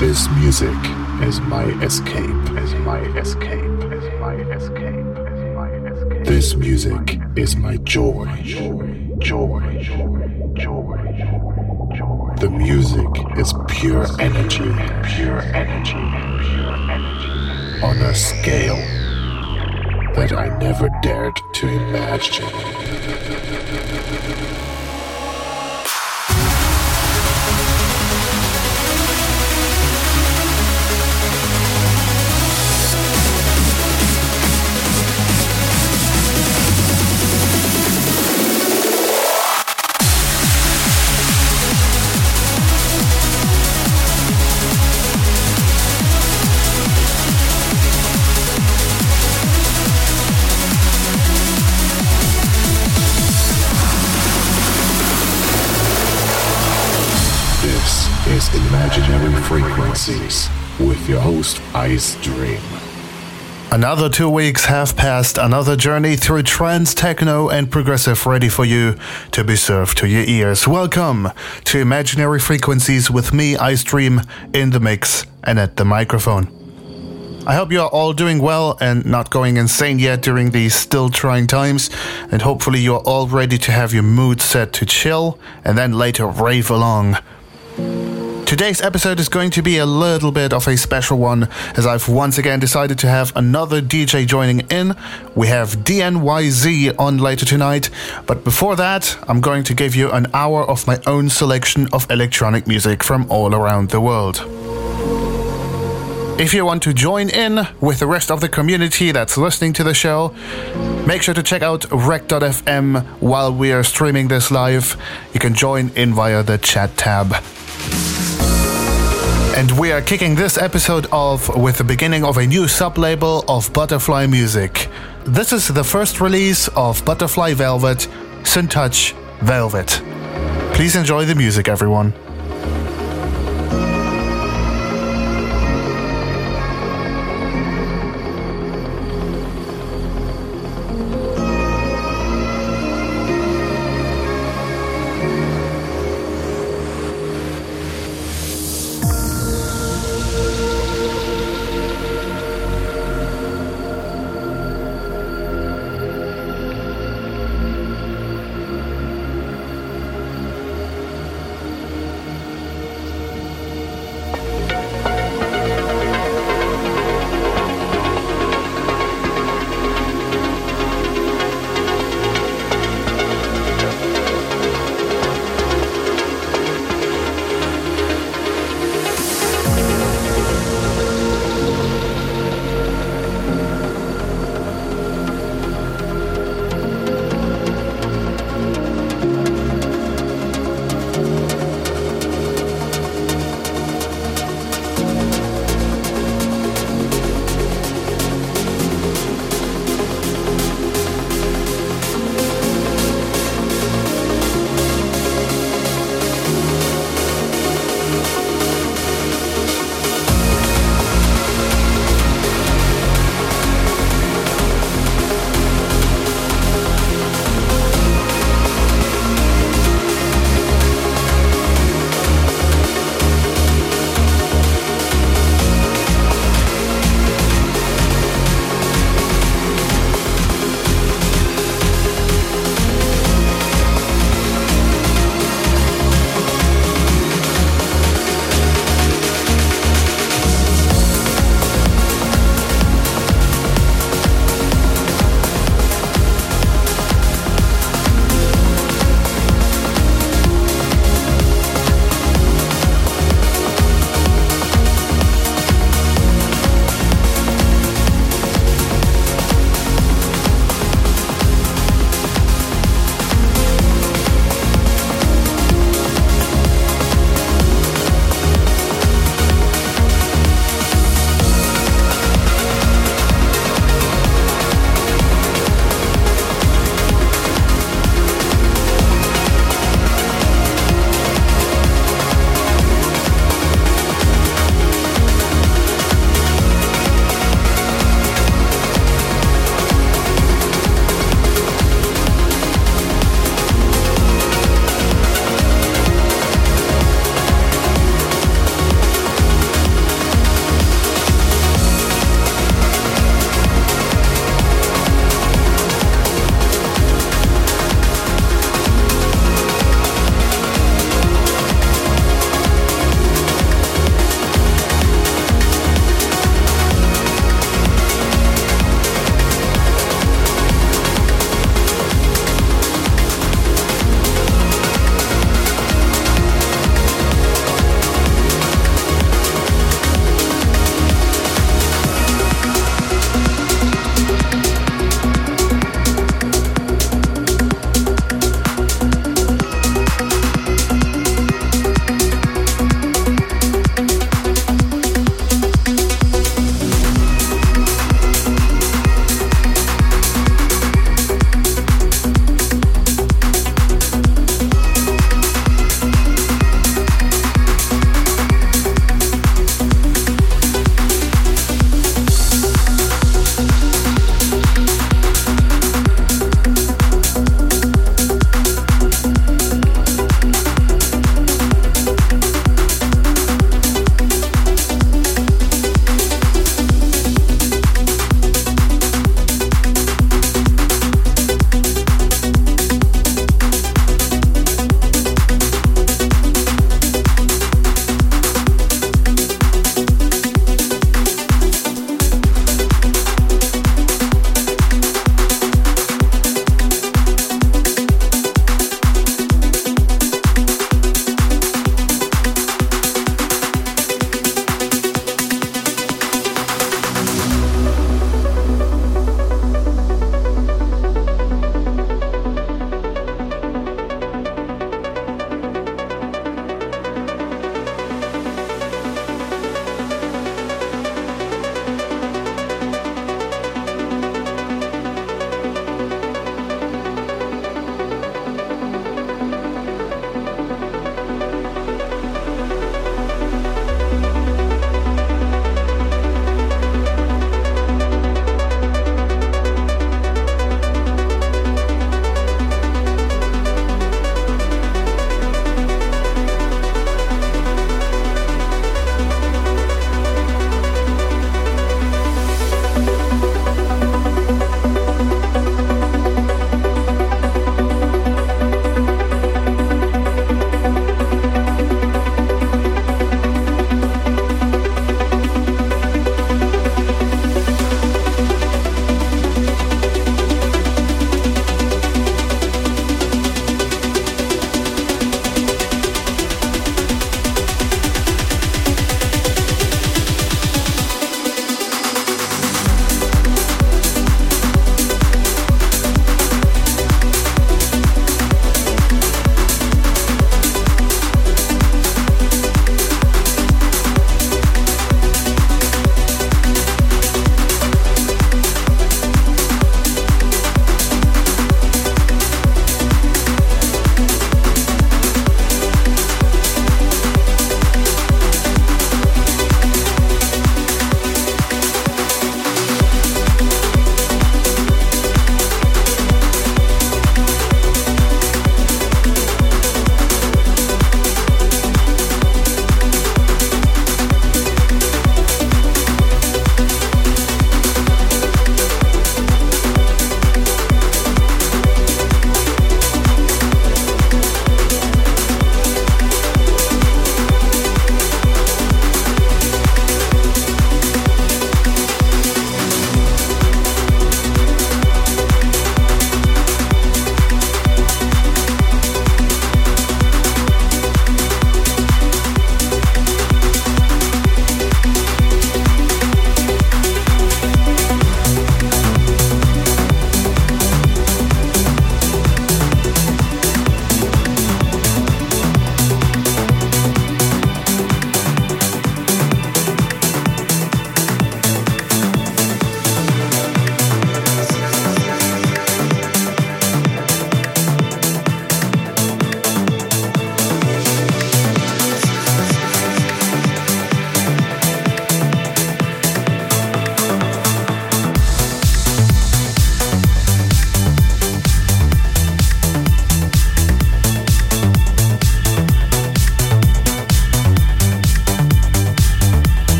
This music is my escape, is my escape, is my escape, is my escape. This music is my joy, joy, joy, joy, joy. The music is pure energy, pure energy, pure energy. On a scale that I never dared to imagine. Imaginary Frequencies with your host Icedream. Another two weeks have passed, another journey through trance, techno, and progressive ready for you to be served to your ears. Welcome to Imaginary Frequencies with me, Icedream, in the mix and at the microphone. I hope you are all doing well and not going insane yet during these still trying times, and hopefully you are all ready to have your mood set to chill and then later rave along. Today's episode is going to be a little bit of a special one, as I've once again decided to have another DJ joining in. We have DNYZ on later tonight, but before that, I'm going to give you an hour of my own selection of electronic music from all around the world. If you want to join in with the rest of the community that's listening to the show, make sure to check out rekt.fm while we are streaming this live. You can join in via the chat tab. And we are kicking this episode off with the beginning of a new sub-label of Butterfly Music. This is the first release of Butterfly Velvet, Touch Velvet. Please enjoy the music, everyone.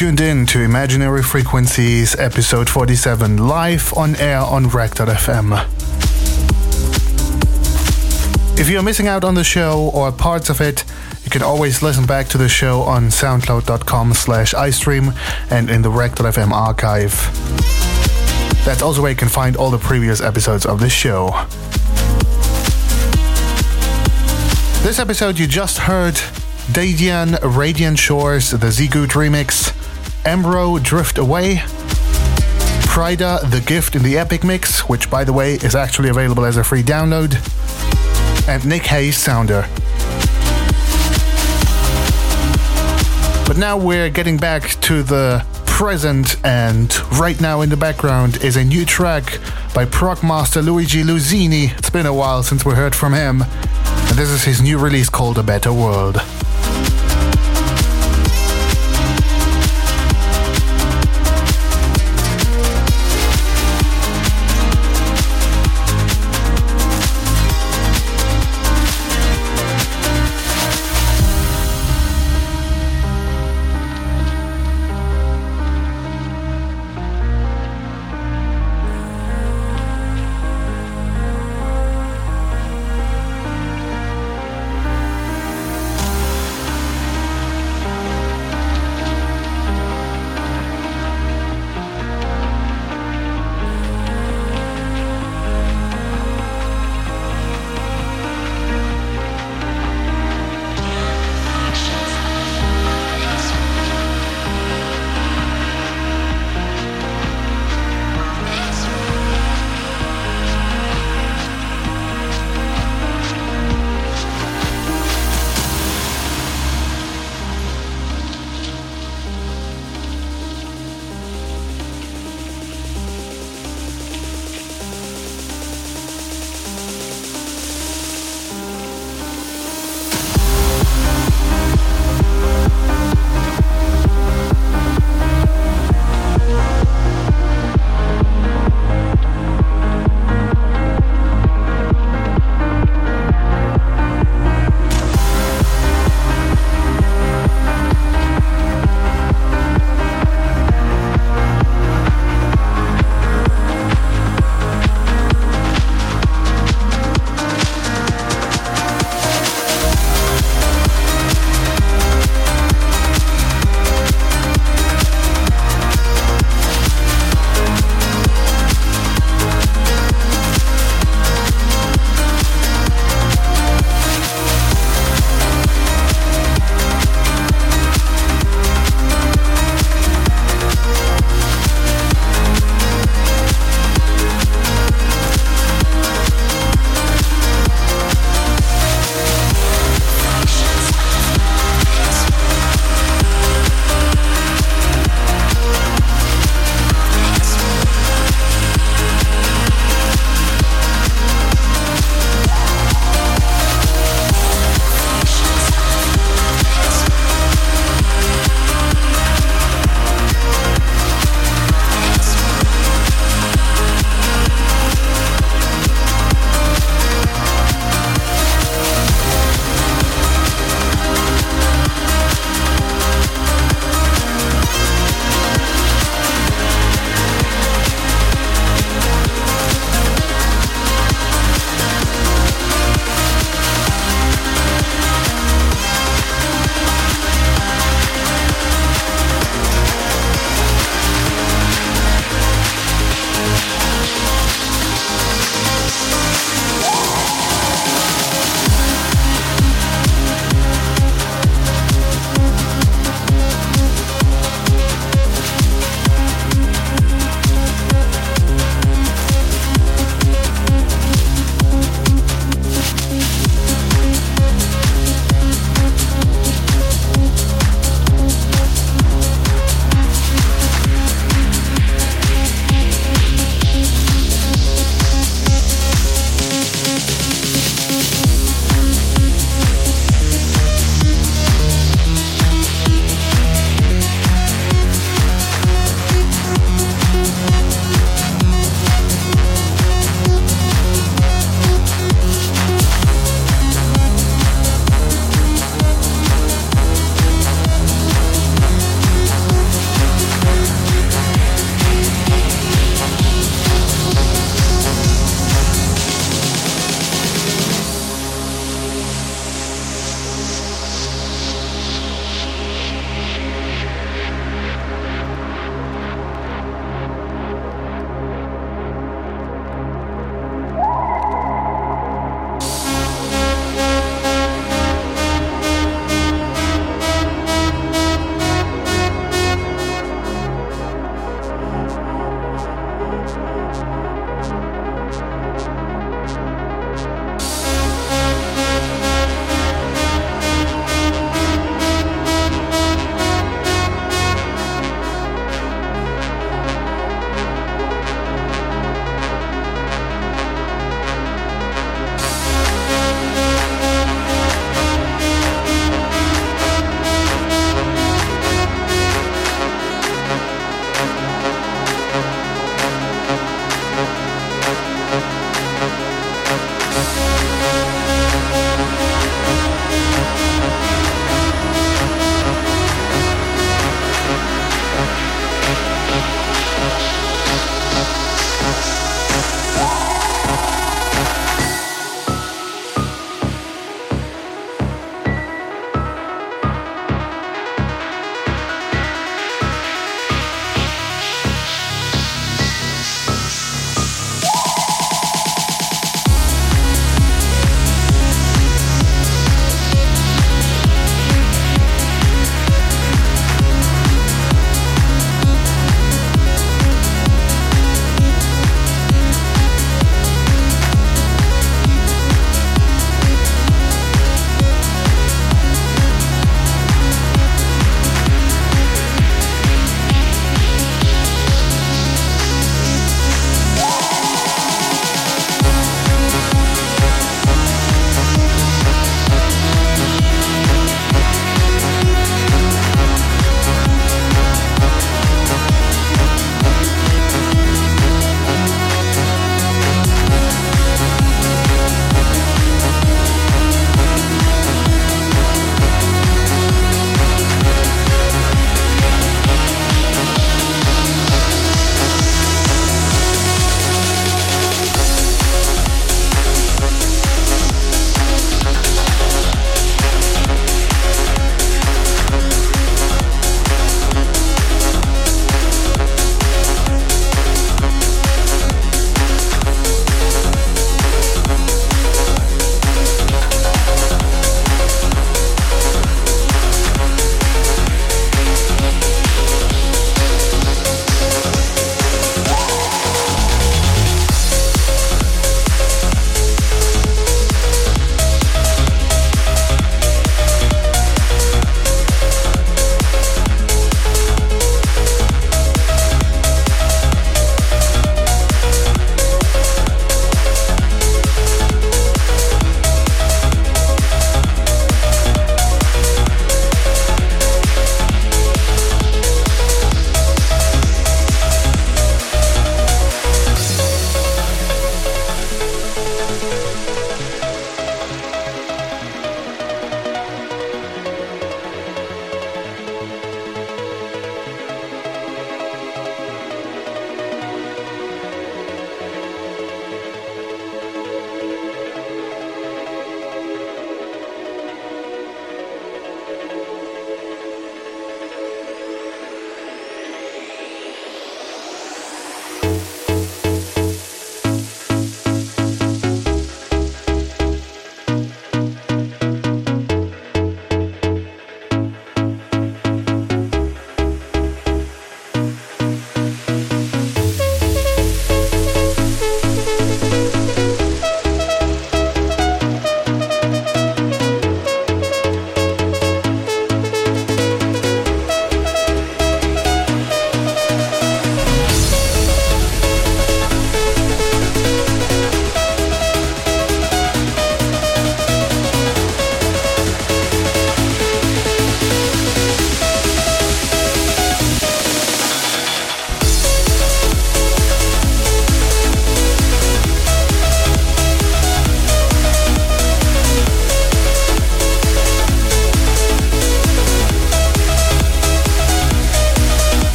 Tuned in to Imaginary Frequencies, episode 47, live on air on rekt.fm. If you're missing out on the show or parts of it, you can always listen back to the show on soundcloud.com slash icedream and in the rekt.fm archive. That's also where you can find all the previous episodes of this show. This episode you just heard Deidian Radiant Shores, the ZGOOT remix, Emro Drift Away, Pryda The Gift in the Epic Mix, which by the way is actually available as a free download, and Nick Hayes Sounder. But now we're getting back to the present, and right now in the background is a new track by Progmaster Luigi Lusini. It's been a while since we heard from him, and this is his new release called A Better World.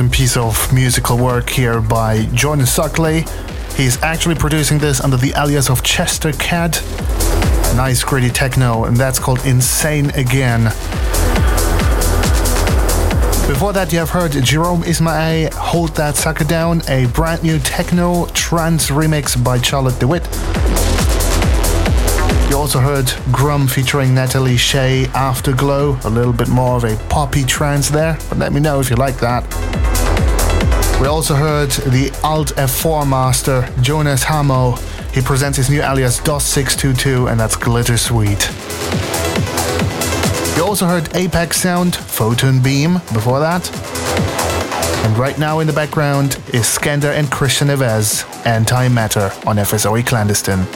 Awesome piece of musical work here by Jordan Suckley. He's actually producing this under the alias of Chester Cat. Nice gritty techno, and that's called Insane Again. Before that, you have heard Jerome Isma-Ae, Hold That Sucker Down, a brand new techno trance remix by Charlotte de Witte. You also heard Grum featuring Natalie Shay, Afterglow, a little bit more of a poppy trance there, but let me know if you like that. We also heard the Alt F4 master, Joonas Hahmo. He presents his new alias DOS622, and that's Glittersweet. You also heard Apex Sound, Photon Beam before that. And right now in the background is Skender and Cristian Nevez, Antimatter on FSOE Clandestine.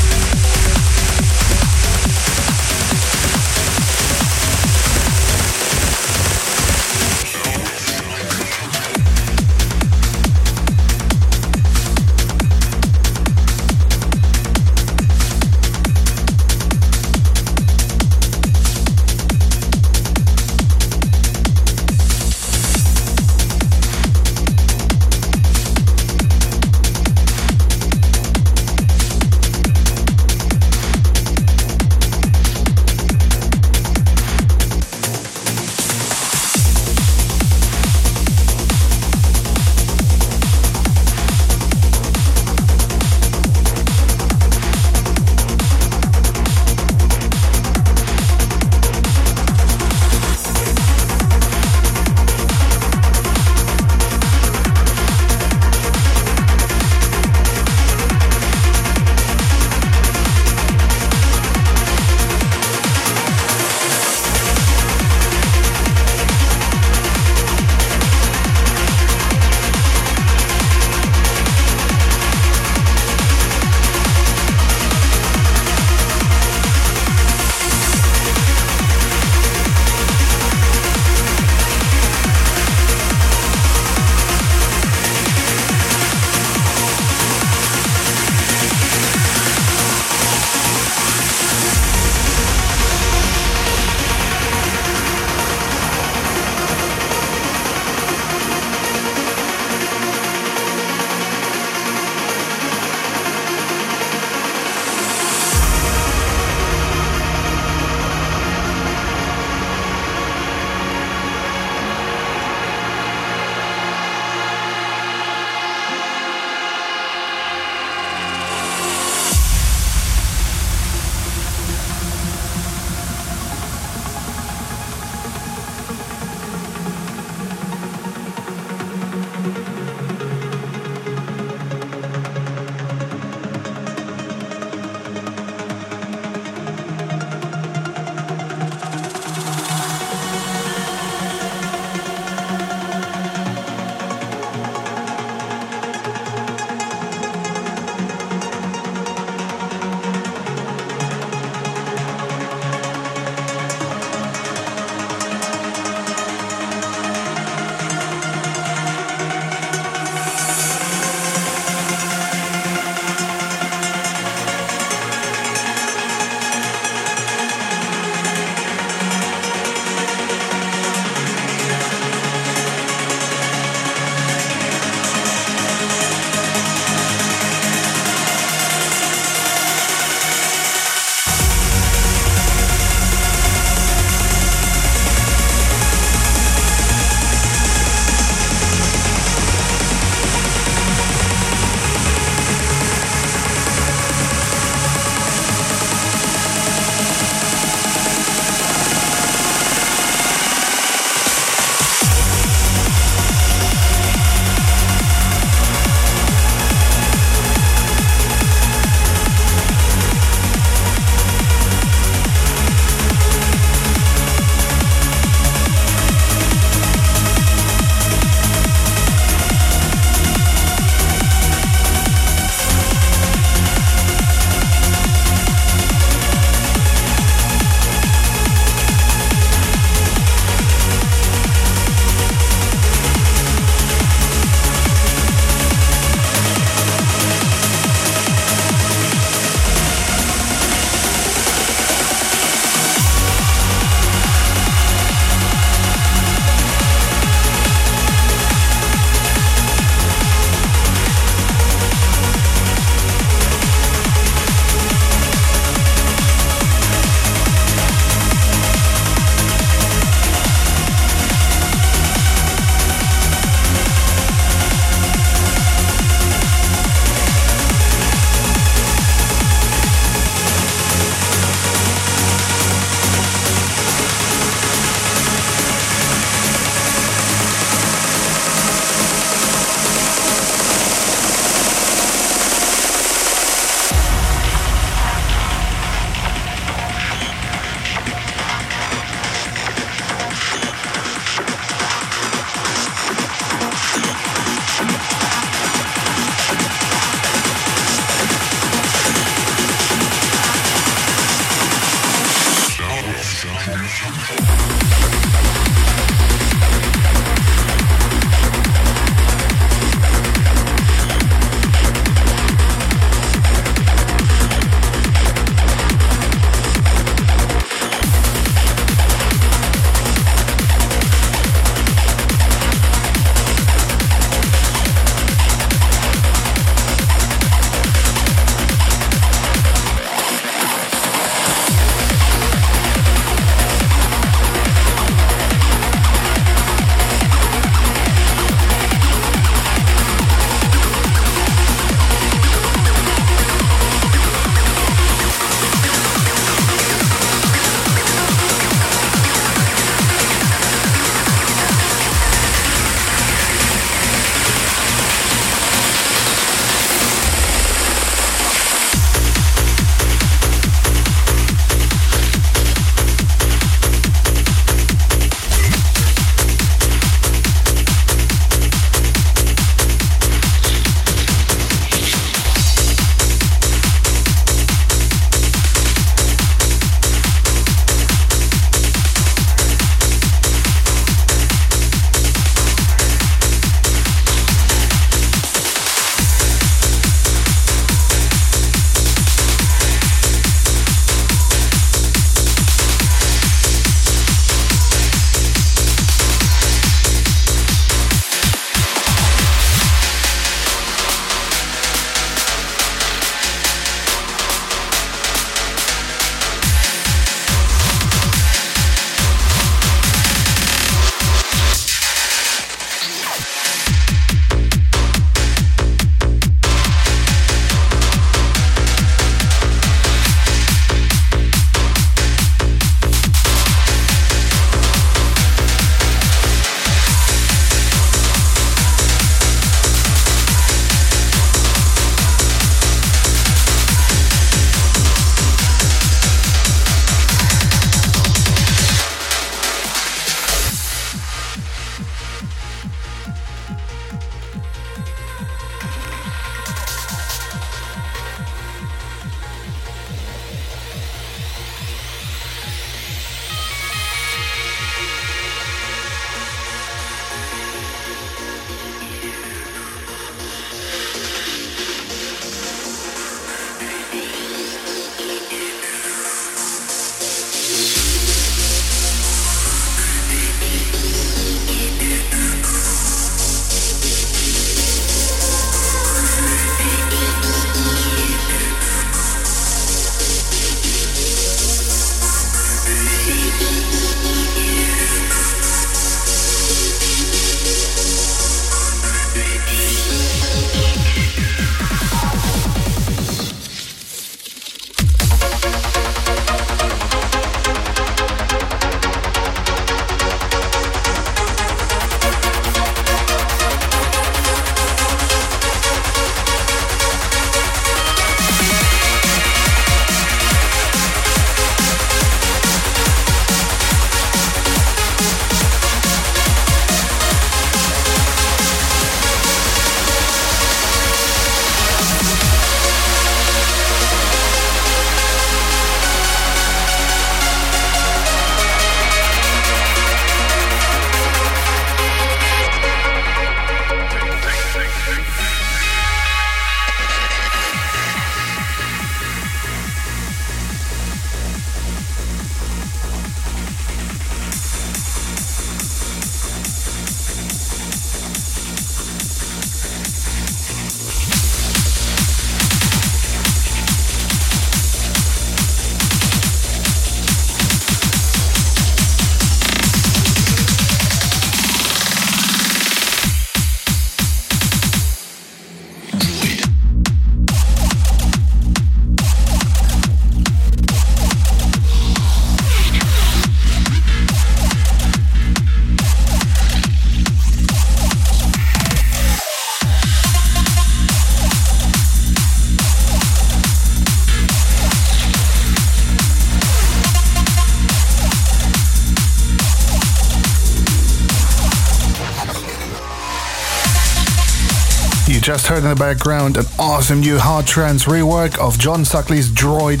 Heard in the background an awesome new hard trance rework of Jordan Suckley's Droid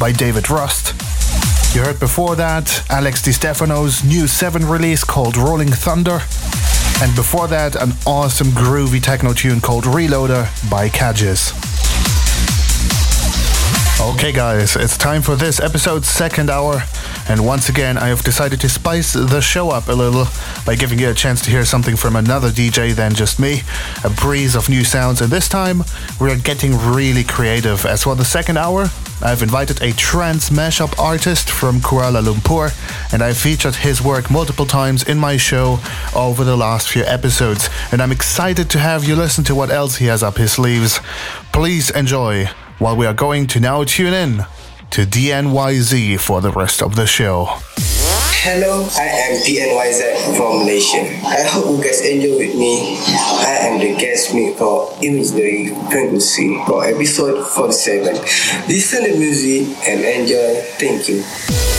by David Rust. You heard before that Alex Di Stefano's new 7 release called Rolling Thunder. And before that, an awesome groovy techno tune called Reloader by Kajis. Okay, guys, it's time for this episode's second hour. And once again, I have decided to spice the show up a little by giving you a chance to hear something from another DJ than just me, a breeze of new sounds. And this time, we're getting really creative. As for the second hour, I've invited a trance mashup artist from Kuala Lumpur, and I've featured his work multiple times in my show over the last few episodes. And I'm excited to have you listen to what else he has up his sleeves. Please enjoy while we are going to now tune in to DNYZ for the rest of the show. Hello, I am DNYZ from Malaysia. I hope you guys enjoy with me. I am the guest mix for Imaginary Frequency for episode 47. Listen to music and enjoy. Thank you.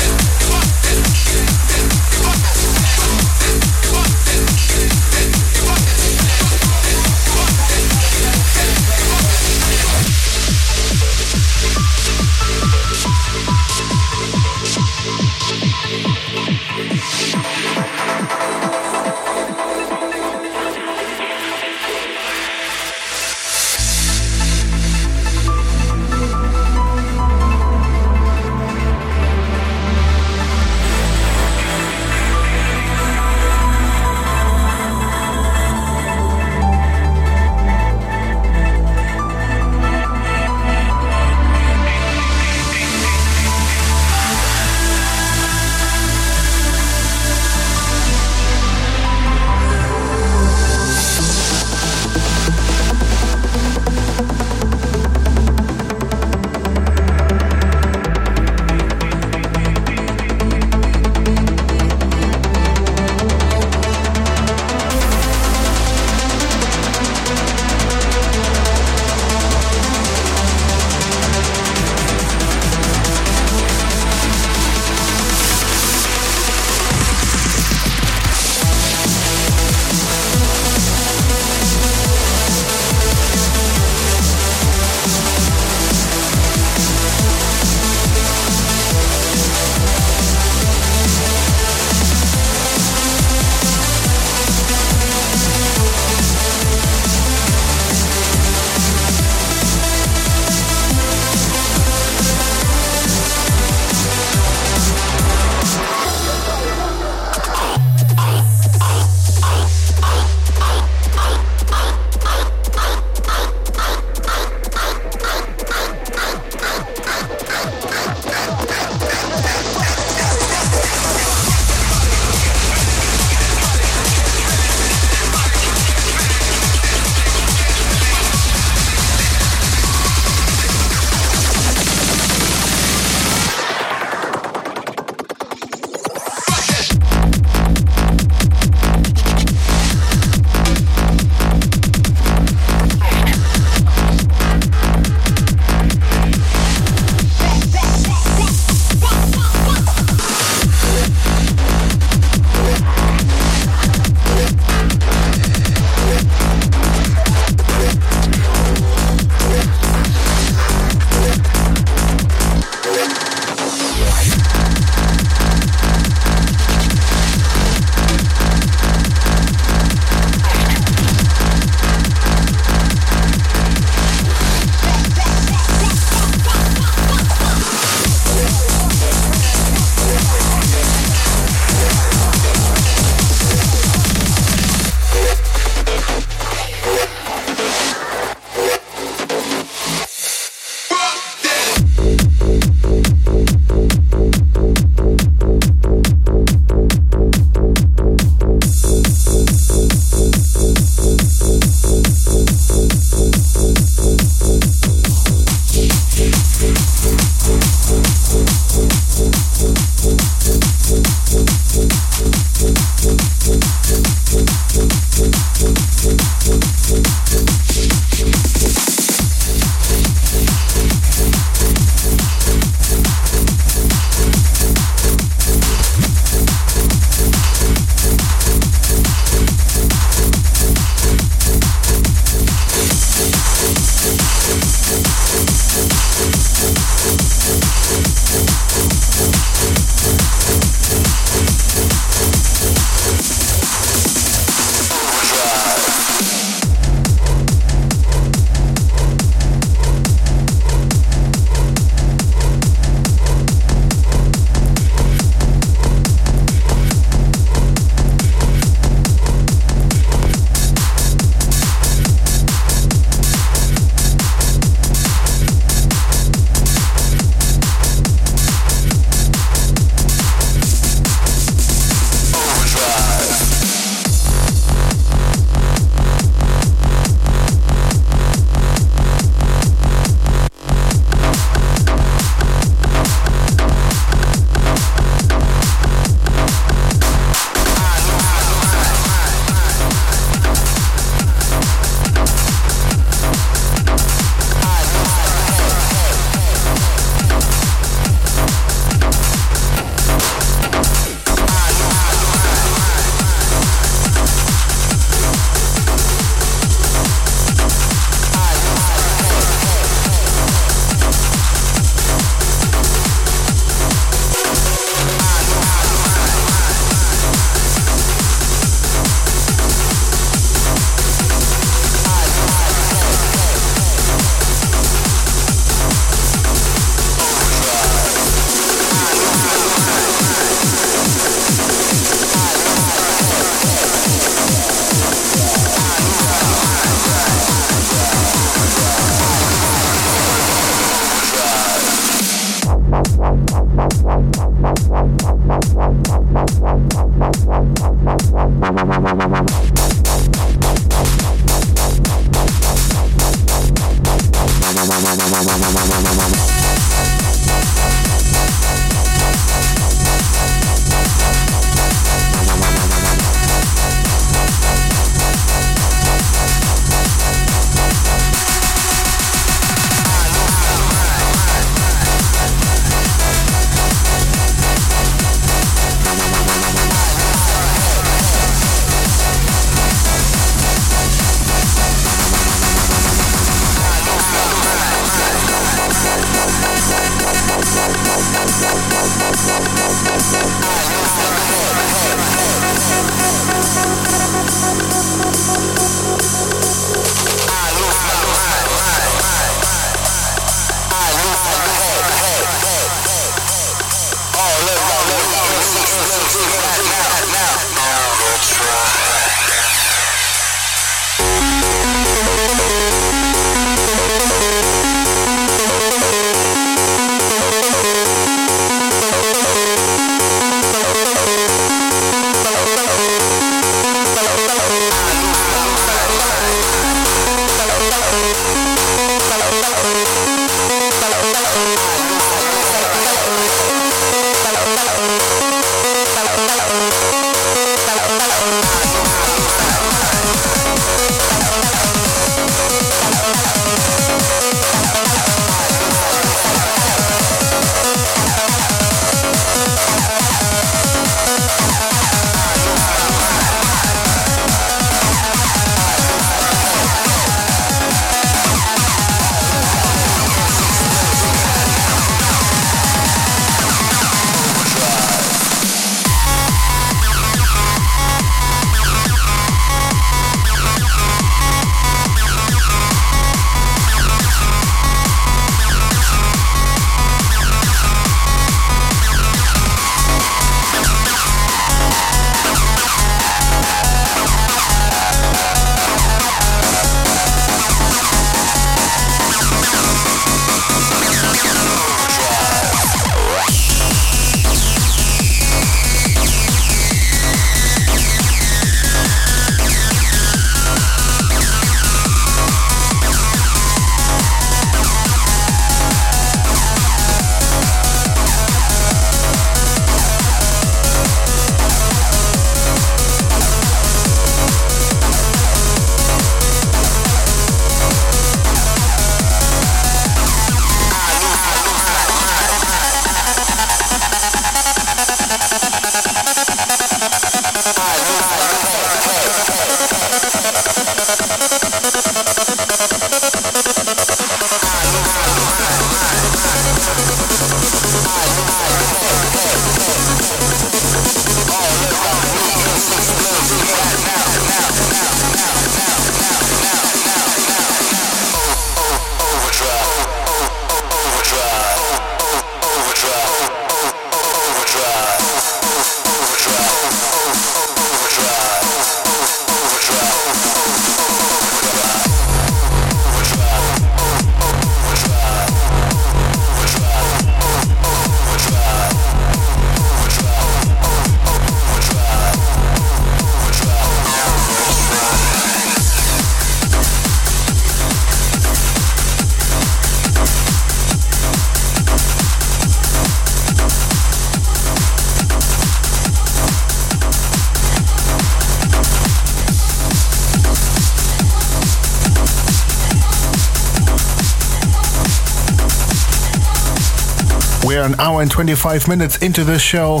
An hour and 25 minutes into this show,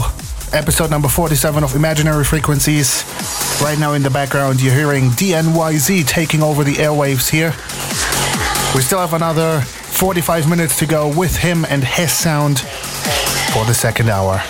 episode number 47 of Imaginary Frequencies. Right now in the background, you're hearing DNYZ taking over the airwaves here. We still have another 45 minutes to go with him and his sound for the second hour.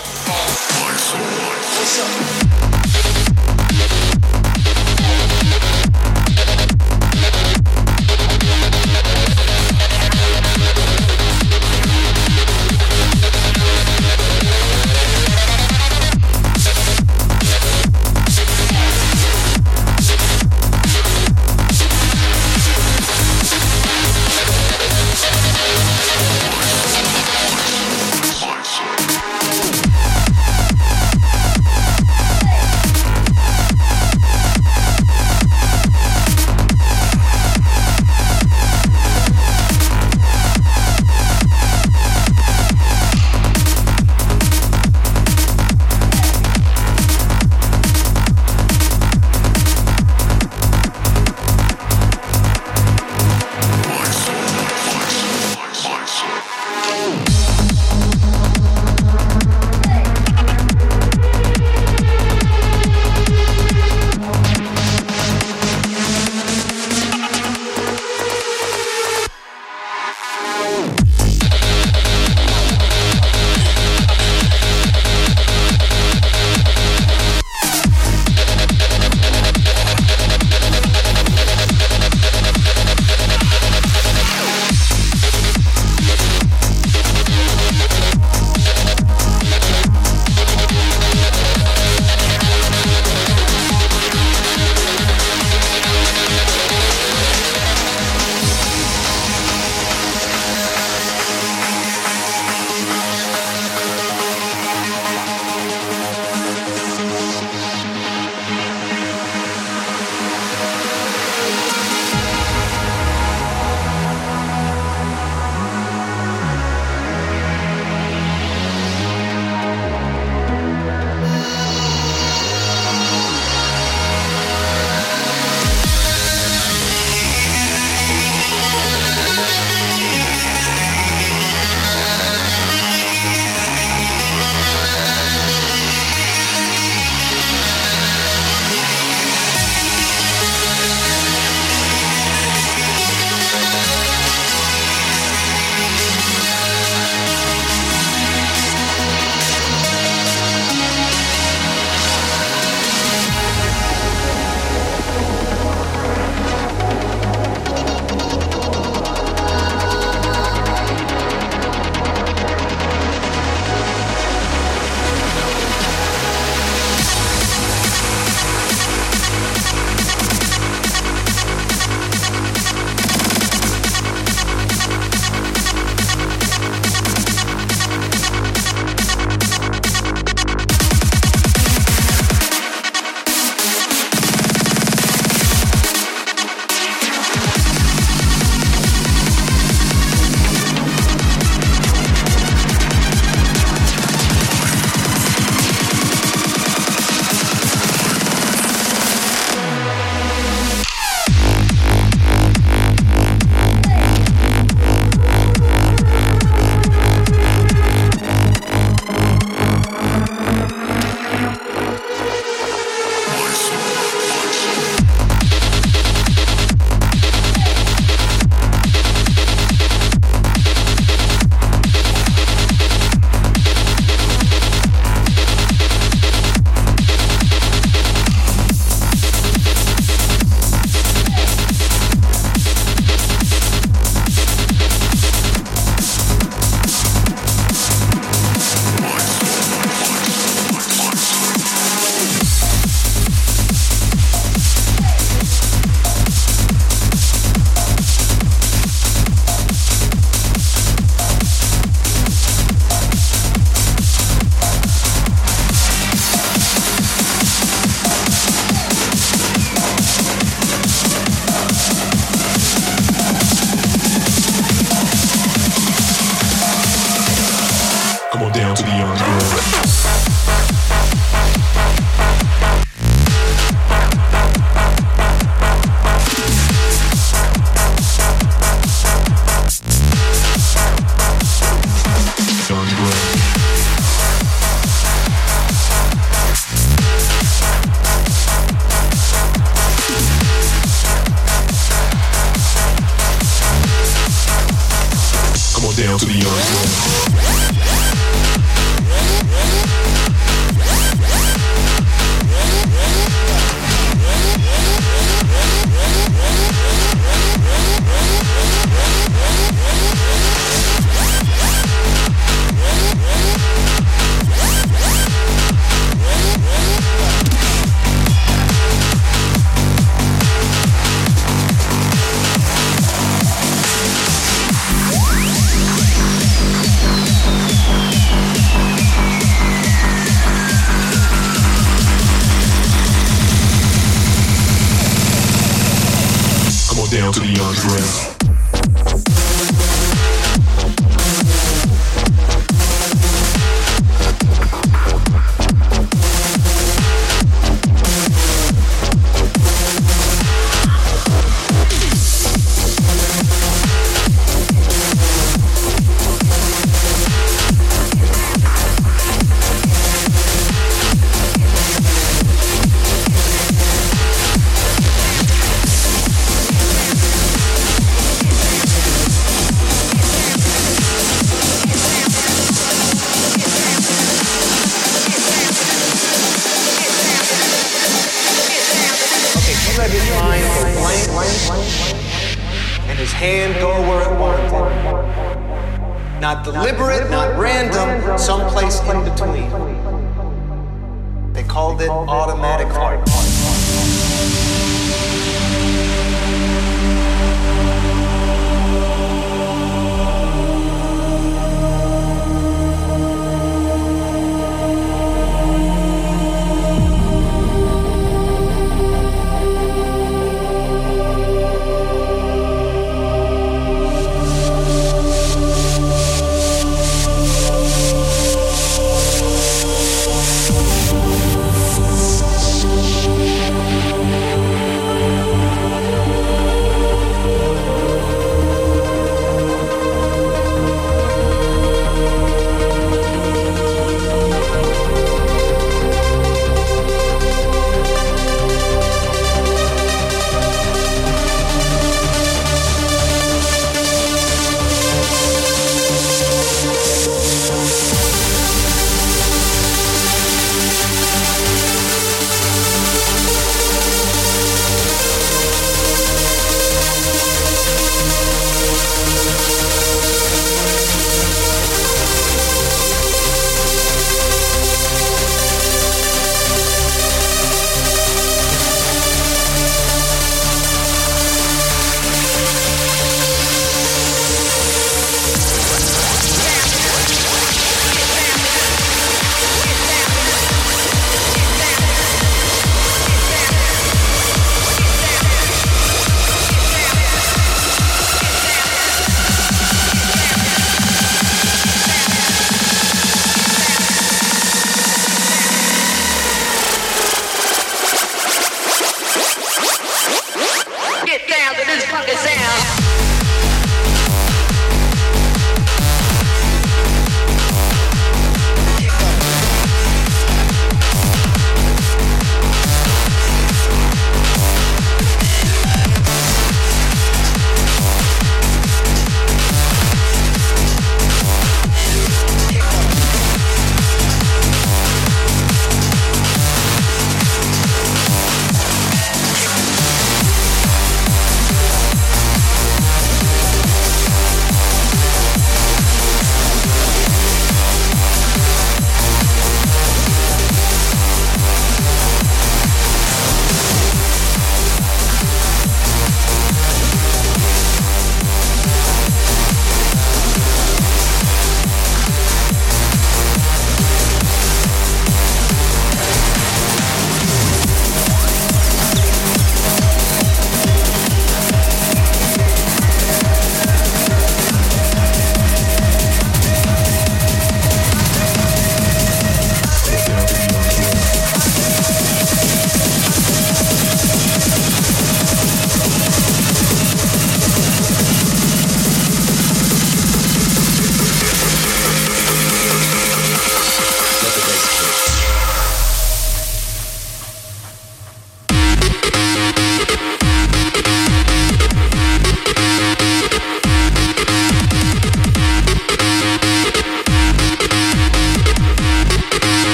Called it automatic art.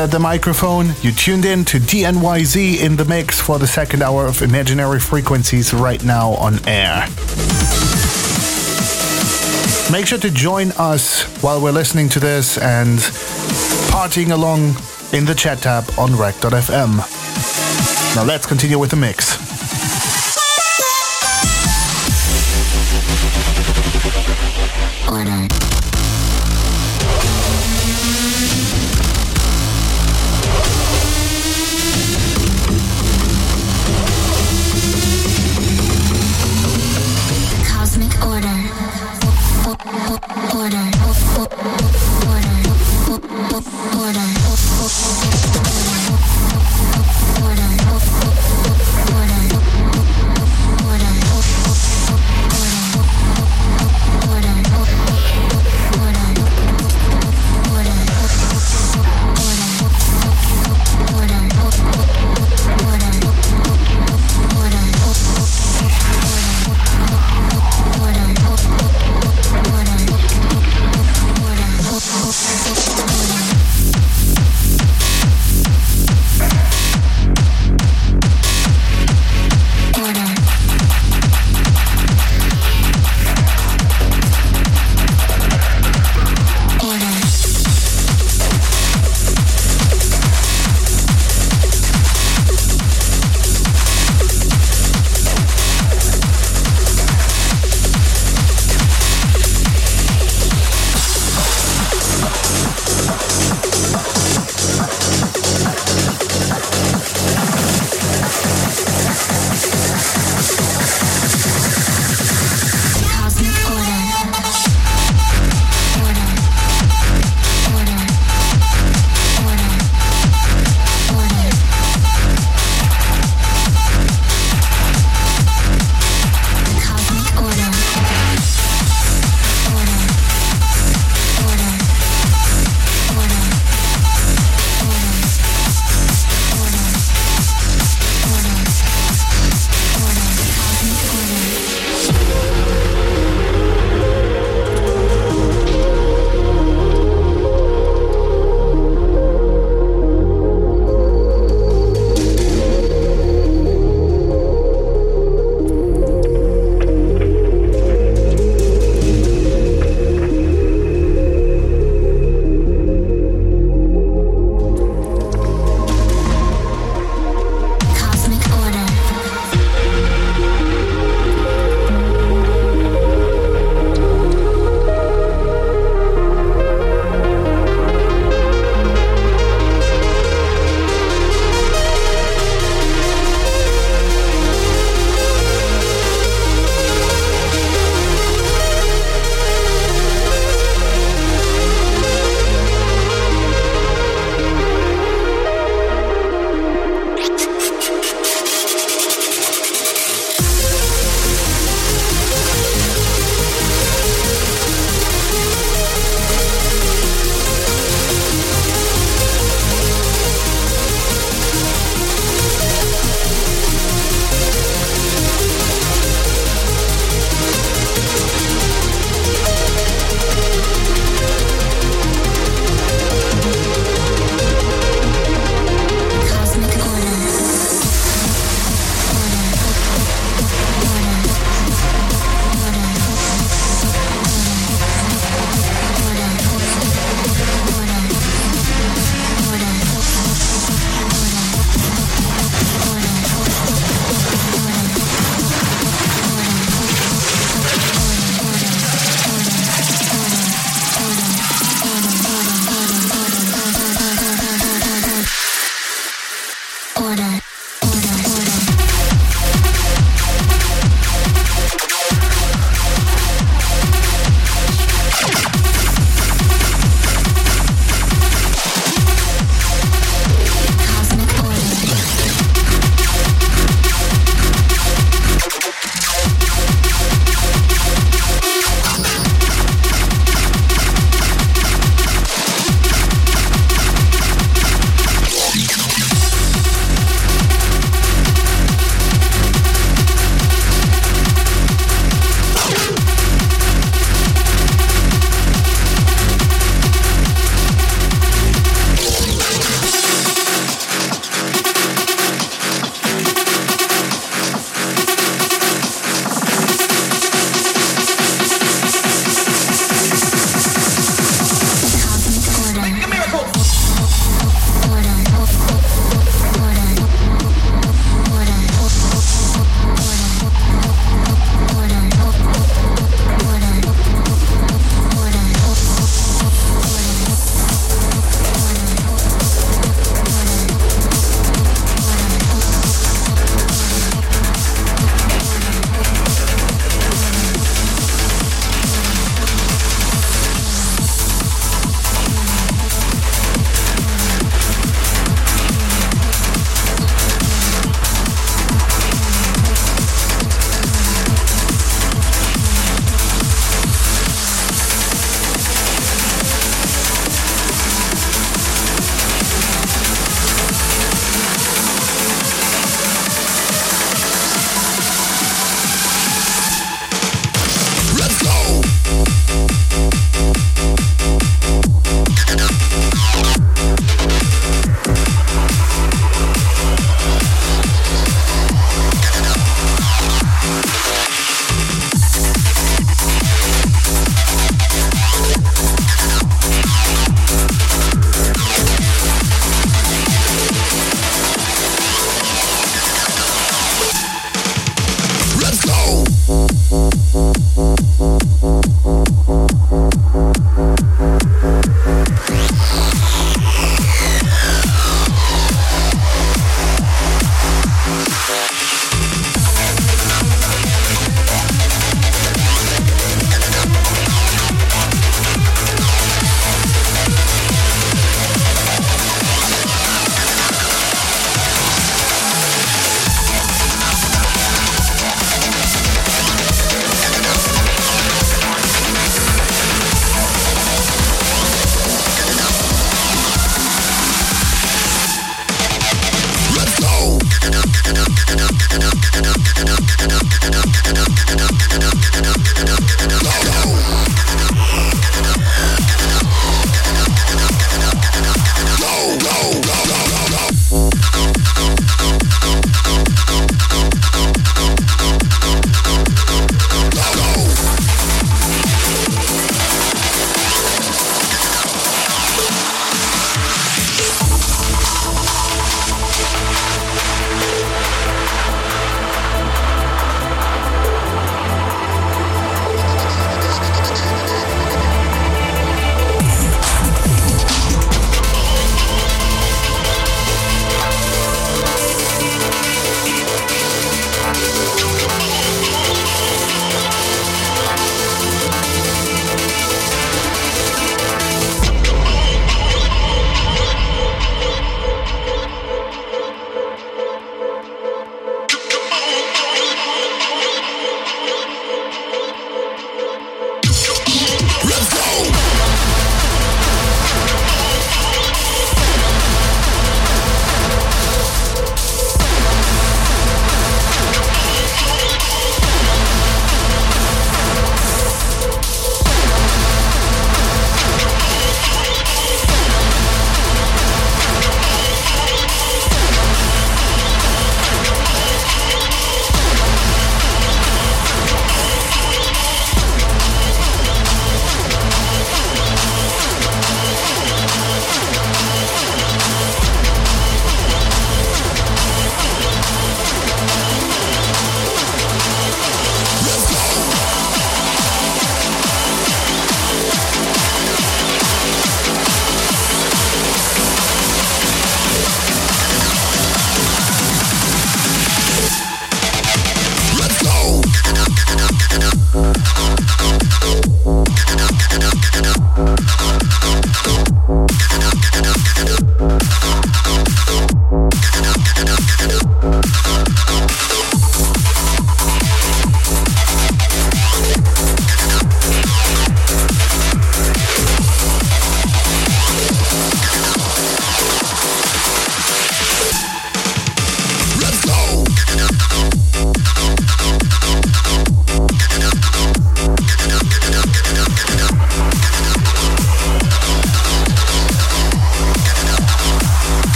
From the microphone. You tuned in to DNYZ in the mix for the second hour of Imaginary Frequencies right now on air. Make sure to join us while we're listening to this and partying along in the chat tab on rekt.fm. Now let's continue with the mix.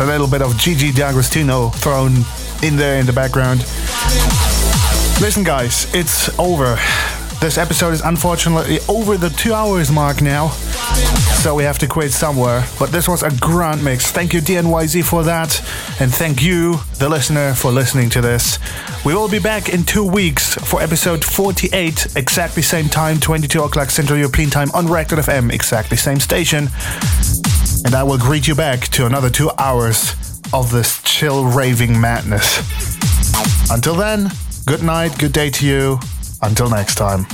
A little bit of Gigi D'Agostino thrown in there in the background. Listen, guys, it's over. This episode is unfortunately over the two hours mark now, so we have to quit somewhere. But this was a grand mix. Thank you, DNYZ, for that, and thank you, the listener, for listening to this. We will be back in two weeks for episode 48, exactly same time, 22 o'clock Central European Time on rekt.fm, exactly same station. And I will greet you back to another two hours of this chill raving madness. Until then, good night, good day to you. Until next time.